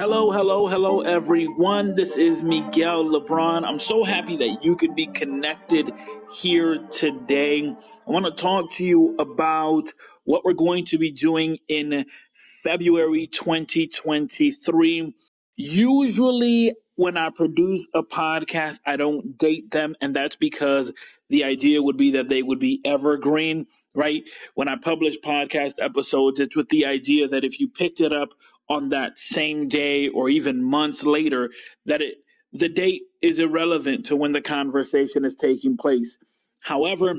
Hello, hello, hello, everyone. This is Miguel Lebron. I'm so happy that you could be connected here today. I want to talk to you about what we're going to be doing in February 2023. Usually, when I produce a podcast, I don't date them, and that's because the idea would be that they would be evergreen, right? When I publish podcast episodes, it's with the idea that if you picked it up on that same day or even months later, that it the date is irrelevant to when the conversation is taking place. However,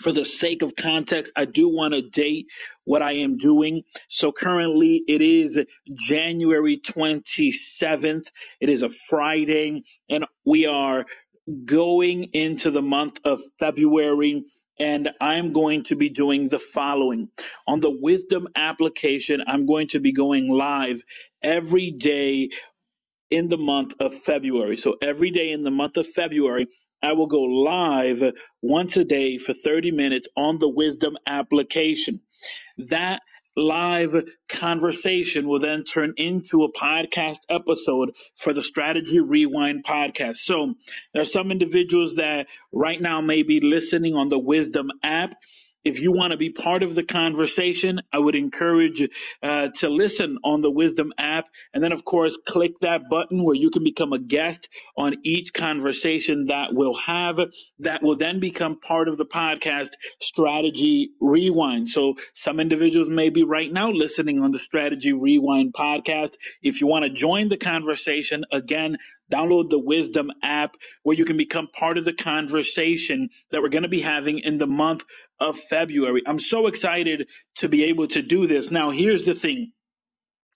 for the sake of context, I do want to date what I am doing. So currently it is January 27th. It is a Friday and we are going into the month of February and I'm going to be doing the following. On the wisdom application, I'm going to be going live every day in the month of February. So every day in the month of February, I will go live once a day for 30 minutes on the wisdom application. That live conversation will then turn into a podcast episode for the Strategy Rewind podcast. So there are some individuals that right now may be listening on the Wisdom app if you want to be part of the conversation, I would encourage uh, to listen on the Wisdom app. And then, of course, click that button where you can become a guest on each conversation that we'll have that will then become part of the podcast Strategy Rewind. So some individuals may be right now listening on the Strategy Rewind podcast. If you want to join the conversation, again, Download the Wisdom app where you can become part of the conversation that we're going to be having in the month of February. I'm so excited to be able to do this. Now, here's the thing.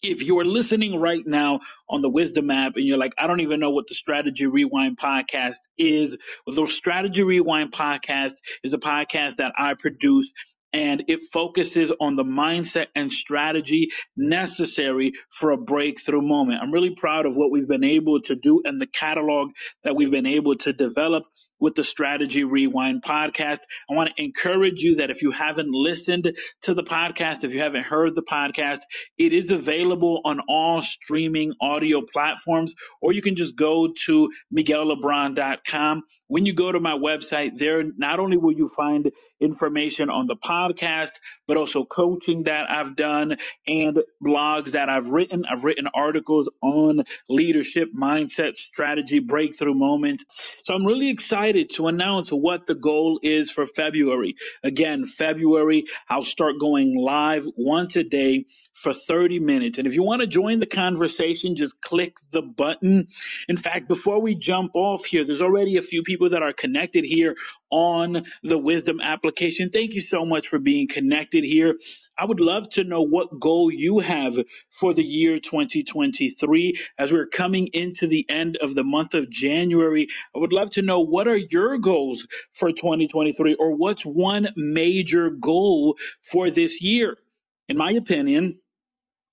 If you are listening right now on the Wisdom app and you're like, I don't even know what the Strategy Rewind podcast is, well, the Strategy Rewind podcast is a podcast that I produce and it focuses on the mindset and strategy necessary for a breakthrough moment. I'm really proud of what we've been able to do and the catalog that we've been able to develop with the Strategy Rewind podcast. I want to encourage you that if you haven't listened to the podcast, if you haven't heard the podcast, it is available on all streaming audio platforms, or you can just go to miguellebron.com. When you go to my website, there not only will you find information on the podcast, but also coaching that I've done and blogs that I've written. I've written articles on leadership, mindset, strategy, breakthrough moments. So I'm really excited to announce what the goal is for February. Again, February, I'll start going live once a day for 30 minutes. And if you want to join the conversation, just click the button. In fact, before we jump off here, there's already a few people that are connected here on the Wisdom application. Thank you so much for being connected here. I would love to know what goal you have for the year 2023 as we're coming into the end of the month of January. I would love to know what are your goals for 2023 or what's one major goal for this year. In my opinion,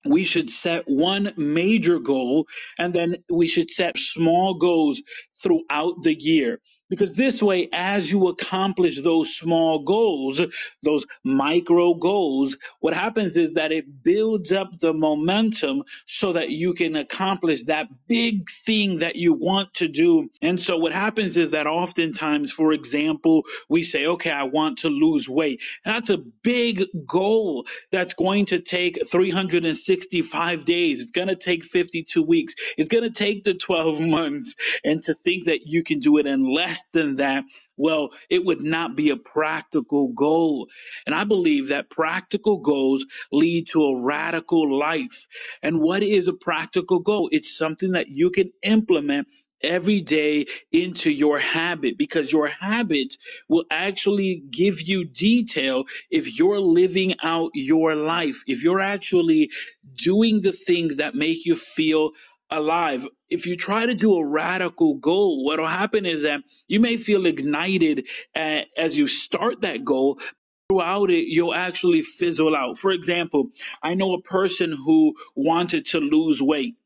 we should set one major goal and then we should set small goals throughout the year. Because this way, as you accomplish those small goals, those micro goals, what happens is that it builds up the momentum so that you can accomplish that big thing that you want to do. And so what happens is that oftentimes, for example, we say, okay, I want to lose weight. That's a big goal that's going to take 365 days. It's going to take 52 weeks. It's going to take the 12 months. And to think that you can do it in less less than that, well, it would not be a practical goal. And I believe that practical goals lead to a radical life. And what is a practical goal? It's something that you can implement every day into your habit because your habits will actually give you detail if you're living out your life, if you're actually doing the things that make you feel alive. If you try to do a radical goal, what will happen is that you may feel ignited uh, as you start that goal. Throughout it, you'll actually fizzle out. For example, I know a person who wanted to lose weight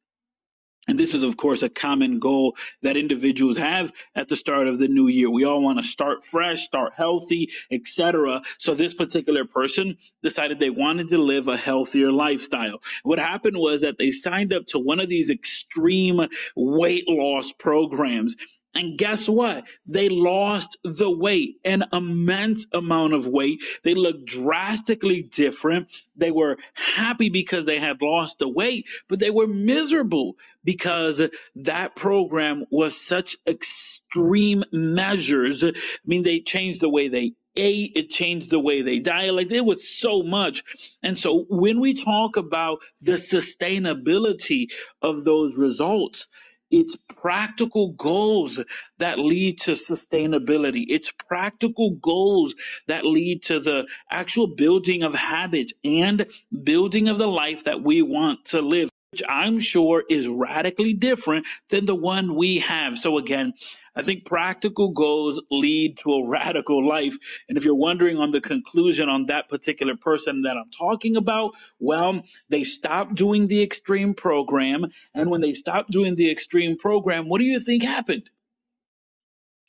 And this is, of course, a common goal that individuals have at the start of the new year. We all want to start fresh, start healthy, etc. So this particular person decided they wanted to live a healthier lifestyle. What happened was that they signed up to one of these extreme weight loss programs. And guess what? They lost the weight, an immense amount of weight. They looked drastically different. They were happy because they had lost the weight, but they were miserable because that program was such extreme measures. I mean, they changed the way they ate, it changed the way they diet. Like there was so much. And so when we talk about the sustainability of those results, it's practical goals that lead to sustainability. It's practical goals that lead to the actual building of habits and building of the life that we want to live which I'm sure is radically different than the one we have. So again, I think practical goals lead to a radical life. And if you're wondering on the conclusion on that particular person that I'm talking about, well, they stopped doing the extreme program. And when they stopped doing the extreme program, what do you think happened?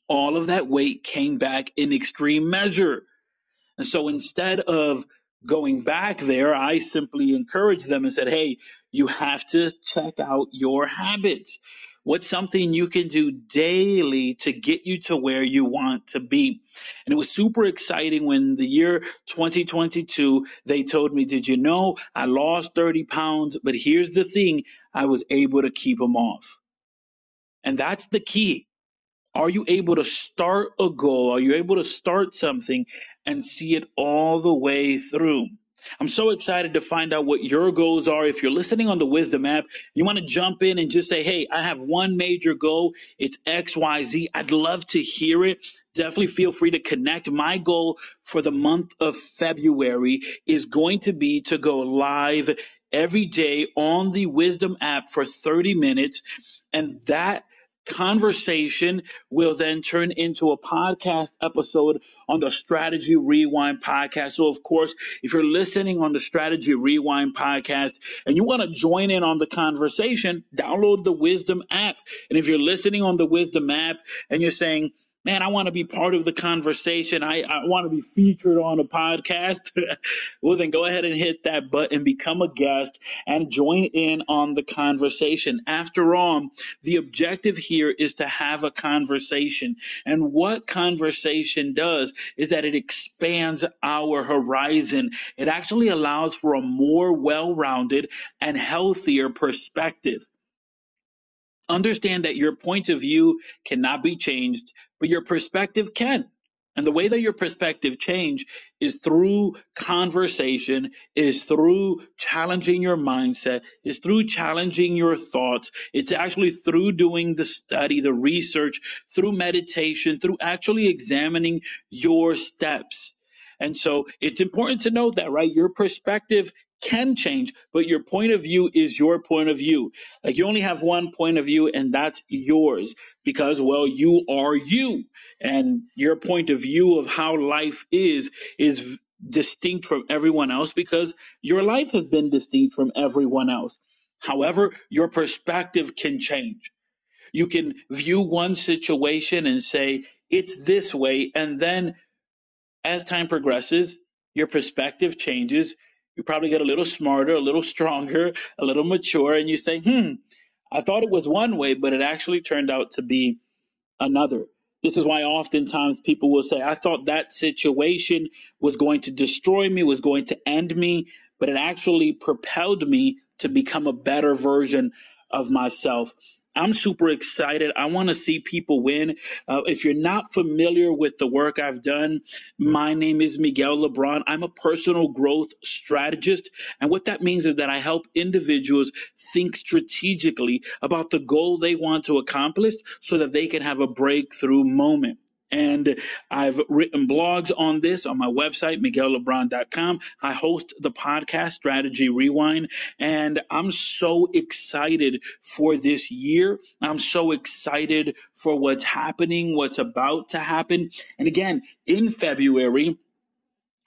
All of that weight came back in extreme measure. And so instead of going back there, I simply encouraged them and said, Hey, you have to check out your habits. What's something you can do daily to get you to where you want to be? And it was super exciting when the year 2022, they told me, Did you know I lost 30 pounds? But here's the thing I was able to keep them off. And that's the key. Are you able to start a goal? Are you able to start something and see it all the way through? I'm so excited to find out what your goals are. If you're listening on the Wisdom app, you want to jump in and just say, Hey, I have one major goal. It's XYZ. I'd love to hear it. Definitely feel free to connect. My goal for the month of February is going to be to go live every day on the Wisdom app for 30 minutes. And that conversation will then turn into a podcast episode on the Strategy Rewind podcast. So, of course, if you're listening on the Strategy Rewind podcast and you want to join in on the conversation, download the Wisdom app. And if you're listening on the Wisdom app and you're saying, man, I want to be part of the conversation. I, I want to be featured on a podcast. well, then go ahead and hit that button, become a guest, and join in on the conversation. After all, the objective here is to have a conversation. And what conversation does is that it expands our horizon. It actually allows for a more well rounded and healthier perspective. Understand that your point of view cannot be changed, but your perspective can. And the way that your perspective change is through conversation, is through challenging your mindset, is through challenging your thoughts. It's actually through doing the study, the research, through meditation, through actually examining your steps. And so it's important to note that, right? Your perspective can change, but your point of view is your point of view. Like you only have one point of view and that's yours because, well, you are you and your point of view of how life is, is distinct from everyone else because your life has been distinct from everyone else. However, your perspective can change. You can view one situation and say, it's this way. And then as time progresses, your perspective changes you probably get a little smarter, a little stronger, a little mature, and you say, hmm, I thought it was one way, but it actually turned out to be another. This is why oftentimes people will say, I thought that situation was going to destroy me, was going to end me, but it actually propelled me to become a better version of myself. I'm super excited. I want to see people win. Uh, if you're not familiar with the work I've done, my name is Miguel Lebron. I'm a personal growth strategist. And what that means is that I help individuals think strategically about the goal they want to accomplish so that they can have a breakthrough moment. And I've written blogs on this on my website, miguellebron.com. I host the podcast Strategy Rewind, and I'm so excited for this year. I'm so excited for what's happening, what's about to happen. And again, in February,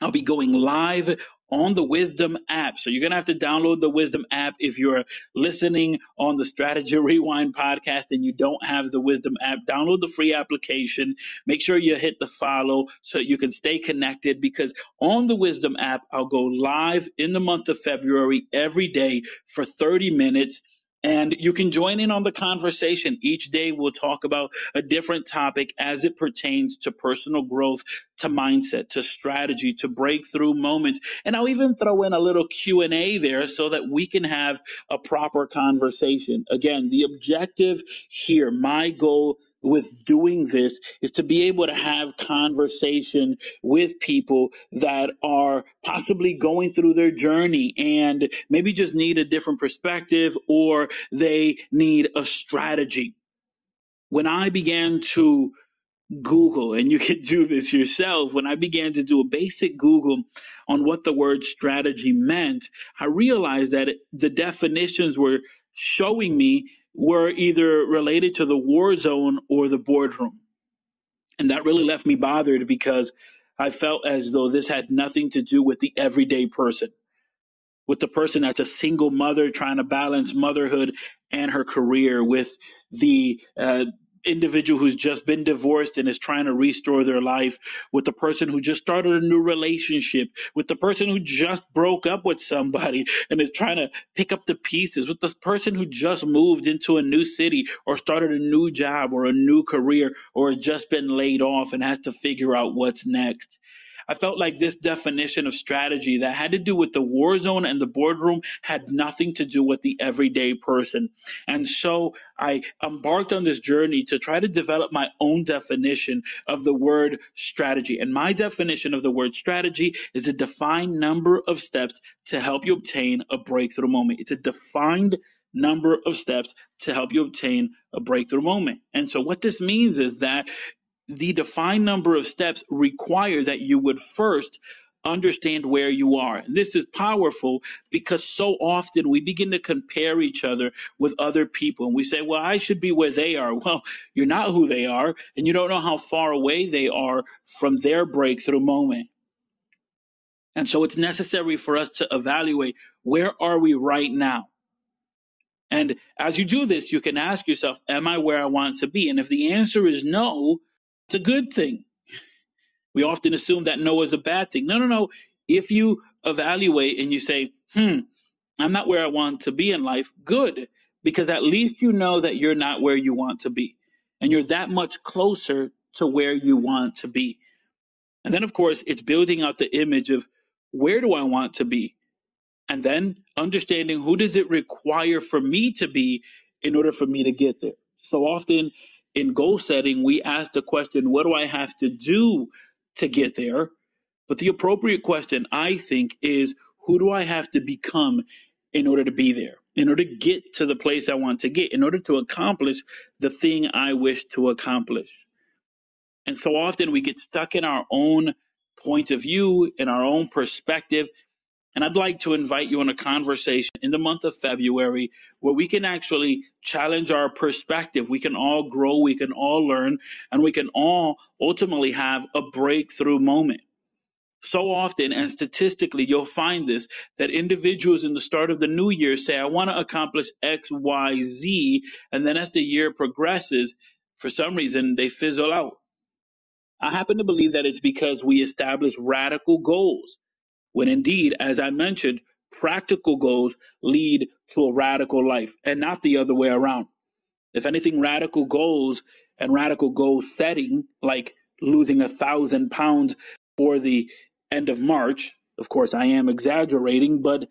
I'll be going live on the Wisdom app. So you're going to have to download the Wisdom app if you're listening on the Strategy Rewind podcast and you don't have the Wisdom app. Download the free application. Make sure you hit the follow so you can stay connected because on the Wisdom app, I'll go live in the month of February every day for 30 minutes and you can join in on the conversation. Each day we'll talk about a different topic as it pertains to personal growth, to mindset, to strategy, to breakthrough moments. And I'll even throw in a little Q&A there so that we can have a proper conversation. Again, the objective here, my goal with doing this is to be able to have conversation with people that are possibly going through their journey and maybe just need a different perspective or they need a strategy. When I began to Google, and you can do this yourself. When I began to do a basic Google on what the word strategy meant, I realized that the definitions were showing me were either related to the war zone or the boardroom. And that really left me bothered because I felt as though this had nothing to do with the everyday person, with the person that's a single mother trying to balance motherhood and her career, with the uh, individual who's just been divorced and is trying to restore their life, with the person who just started a new relationship, with the person who just broke up with somebody and is trying to pick up the pieces, with the person who just moved into a new city or started a new job or a new career or has just been laid off and has to figure out what's next. I felt like this definition of strategy that had to do with the war zone and the boardroom had nothing to do with the everyday person. And so I embarked on this journey to try to develop my own definition of the word strategy. And my definition of the word strategy is a defined number of steps to help you obtain a breakthrough moment. It's a defined number of steps to help you obtain a breakthrough moment. And so what this means is that the defined number of steps require that you would first understand where you are. This is powerful because so often we begin to compare each other with other people and we say, well, I should be where they are. Well, you're not who they are and you don't know how far away they are from their breakthrough moment. And so it's necessary for us to evaluate where are we right now? And as you do this, you can ask yourself, am I where I want to be? And if the answer is no, it's a good thing. We often assume that no is a bad thing. No, no, no. If you evaluate and you say, hmm, I'm not where I want to be in life, good, because at least you know that you're not where you want to be. And you're that much closer to where you want to be. And then, of course, it's building out the image of where do I want to be? And then understanding who does it require for me to be in order for me to get there. So often in goal setting, we ask the question, what do I have to do to get there? But the appropriate question, I think, is who do I have to become in order to be there, in order to get to the place I want to get, in order to accomplish the thing I wish to accomplish? And so often we get stuck in our own point of view, in our own perspective, and I'd like to invite you on a conversation in the month of February where we can actually challenge our perspective. We can all grow, we can all learn, and we can all ultimately have a breakthrough moment. So often, and statistically, you'll find this that individuals in the start of the new year say, I want to accomplish X, Y, Z. And then as the year progresses, for some reason, they fizzle out. I happen to believe that it's because we establish radical goals when indeed, as I mentioned, practical goals lead to a radical life and not the other way around. If anything, radical goals and radical goal setting, like losing a thousand pounds for the end of March, of course, I am exaggerating, but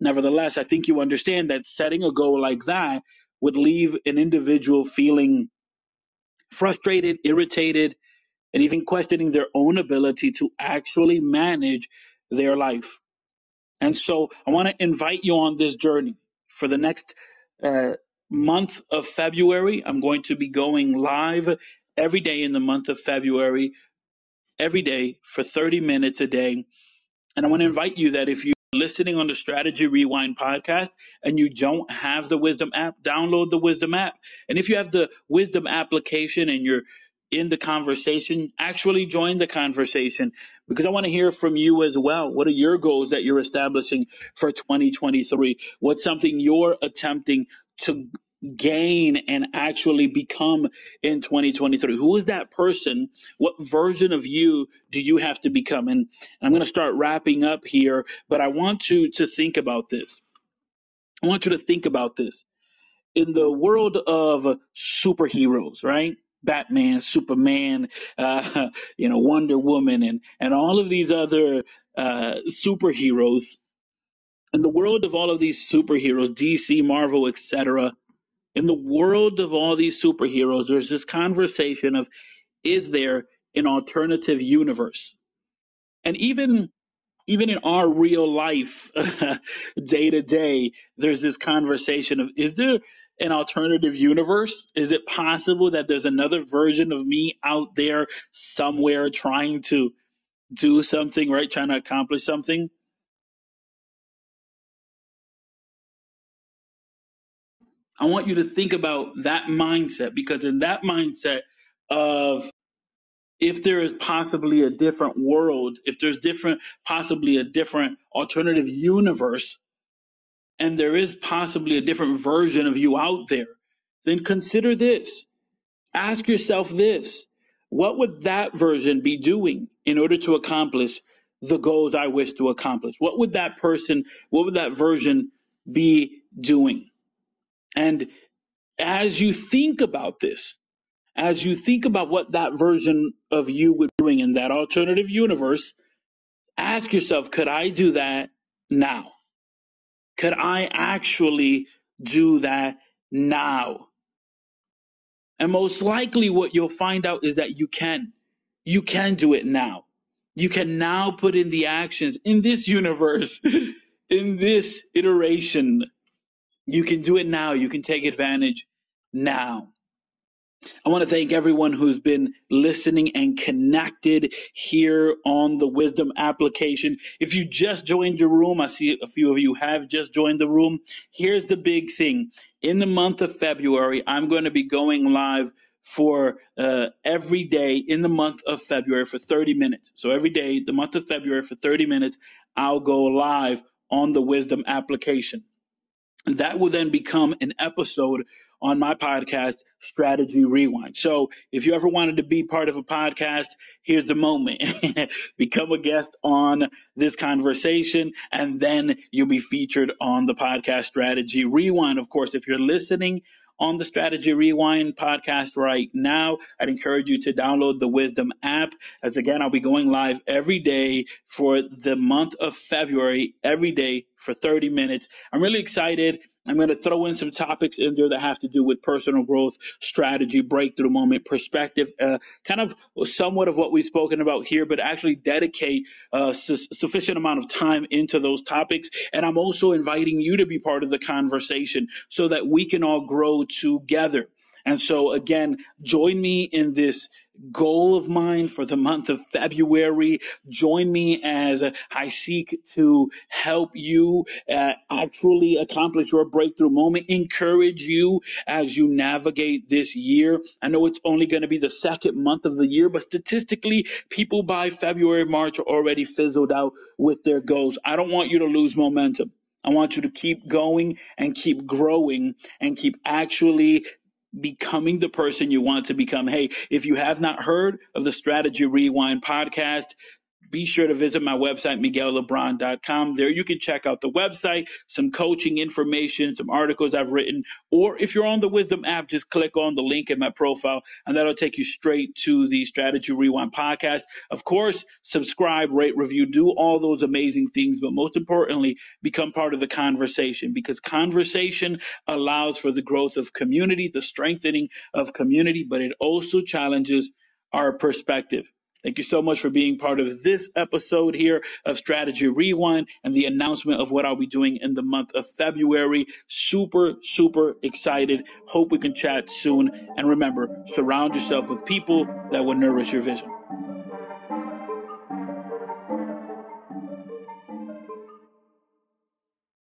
nevertheless, I think you understand that setting a goal like that would leave an individual feeling frustrated, irritated, and even questioning their own ability to actually manage their life. And so I want to invite you on this journey for the next uh, month of February. I'm going to be going live every day in the month of February, every day for 30 minutes a day. And I want to invite you that if you're listening on the Strategy Rewind podcast and you don't have the Wisdom app, download the Wisdom app. And if you have the Wisdom application and you're in the conversation, actually join the conversation because I want to hear from you as well. What are your goals that you're establishing for 2023? What's something you're attempting to gain and actually become in 2023? Who is that person? What version of you do you have to become? And I'm going to start wrapping up here, but I want you to think about this. I want you to think about this. In the world of superheroes, right? Batman, Superman, uh, you know, Wonder Woman, and and all of these other uh, superheroes. In the world of all of these superheroes, DC, Marvel, etc. In the world of all these superheroes, there's this conversation of is there an alternative universe? And even even in our real life, day to day, there's this conversation of is there an alternative universe? Is it possible that there's another version of me out there somewhere trying to do something, right? Trying to accomplish something? I want you to think about that mindset because in that mindset of if there is possibly a different world, if there's different, possibly a different alternative universe, and there is possibly a different version of you out there, then consider this. Ask yourself this. What would that version be doing in order to accomplish the goals I wish to accomplish? What would that person, what would that version be doing? And as you think about this, as you think about what that version of you would be doing in that alternative universe, ask yourself, could I do that now? Could I actually do that now? And most likely what you'll find out is that you can. You can do it now. You can now put in the actions in this universe, in this iteration. You can do it now. You can take advantage now. I want to thank everyone who's been listening and connected here on the Wisdom application. If you just joined the room, I see a few of you have just joined the room. Here's the big thing. In the month of February, I'm going to be going live for uh, every day in the month of February for 30 minutes. So every day, the month of February for 30 minutes, I'll go live on the Wisdom application. And that will then become an episode on my podcast, Strategy Rewind. So if you ever wanted to be part of a podcast, here's the moment. Become a guest on this conversation, and then you'll be featured on the podcast Strategy Rewind. Of course, if you're listening on the Strategy Rewind podcast right now. I'd encourage you to download the Wisdom app. As again, I'll be going live every day for the month of February, every day for 30 minutes. I'm really excited. I'm going to throw in some topics in there that have to do with personal growth, strategy, breakthrough moment, perspective, uh, kind of somewhat of what we've spoken about here, but actually dedicate a su- sufficient amount of time into those topics. And I'm also inviting you to be part of the conversation so that we can all grow together. And so again, join me in this goal of mine for the month of February. Join me as I seek to help you uh, actually accomplish your breakthrough moment. Encourage you as you navigate this year. I know it's only going to be the second month of the year, but statistically, people by February, March are already fizzled out with their goals. I don't want you to lose momentum. I want you to keep going and keep growing and keep actually becoming the person you want to become. Hey, if you have not heard of the Strategy Rewind podcast, be sure to visit my website, miguellebron.com. There you can check out the website, some coaching information, some articles I've written, or if you're on the Wisdom app, just click on the link in my profile and that'll take you straight to the Strategy Rewind podcast. Of course, subscribe, rate, review, do all those amazing things, but most importantly, become part of the conversation because conversation allows for the growth of community, the strengthening of community, but it also challenges our perspective. Thank you so much for being part of this episode here of Strategy Rewind and the announcement of what I'll be doing in the month of February. Super, super excited. Hope we can chat soon. And remember, surround yourself with people that will nourish your vision.